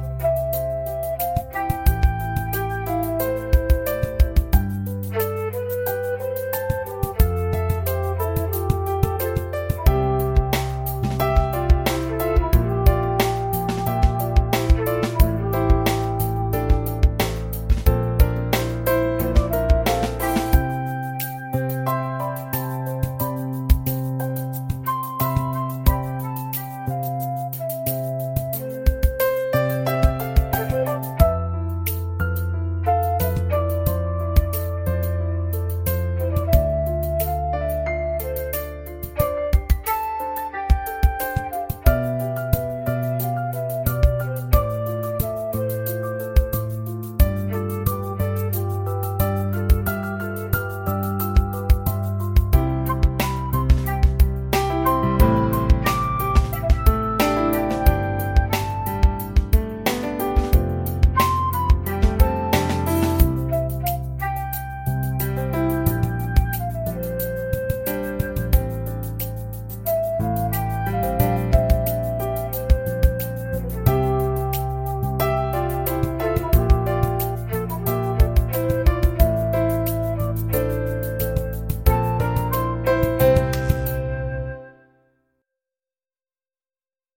Bye.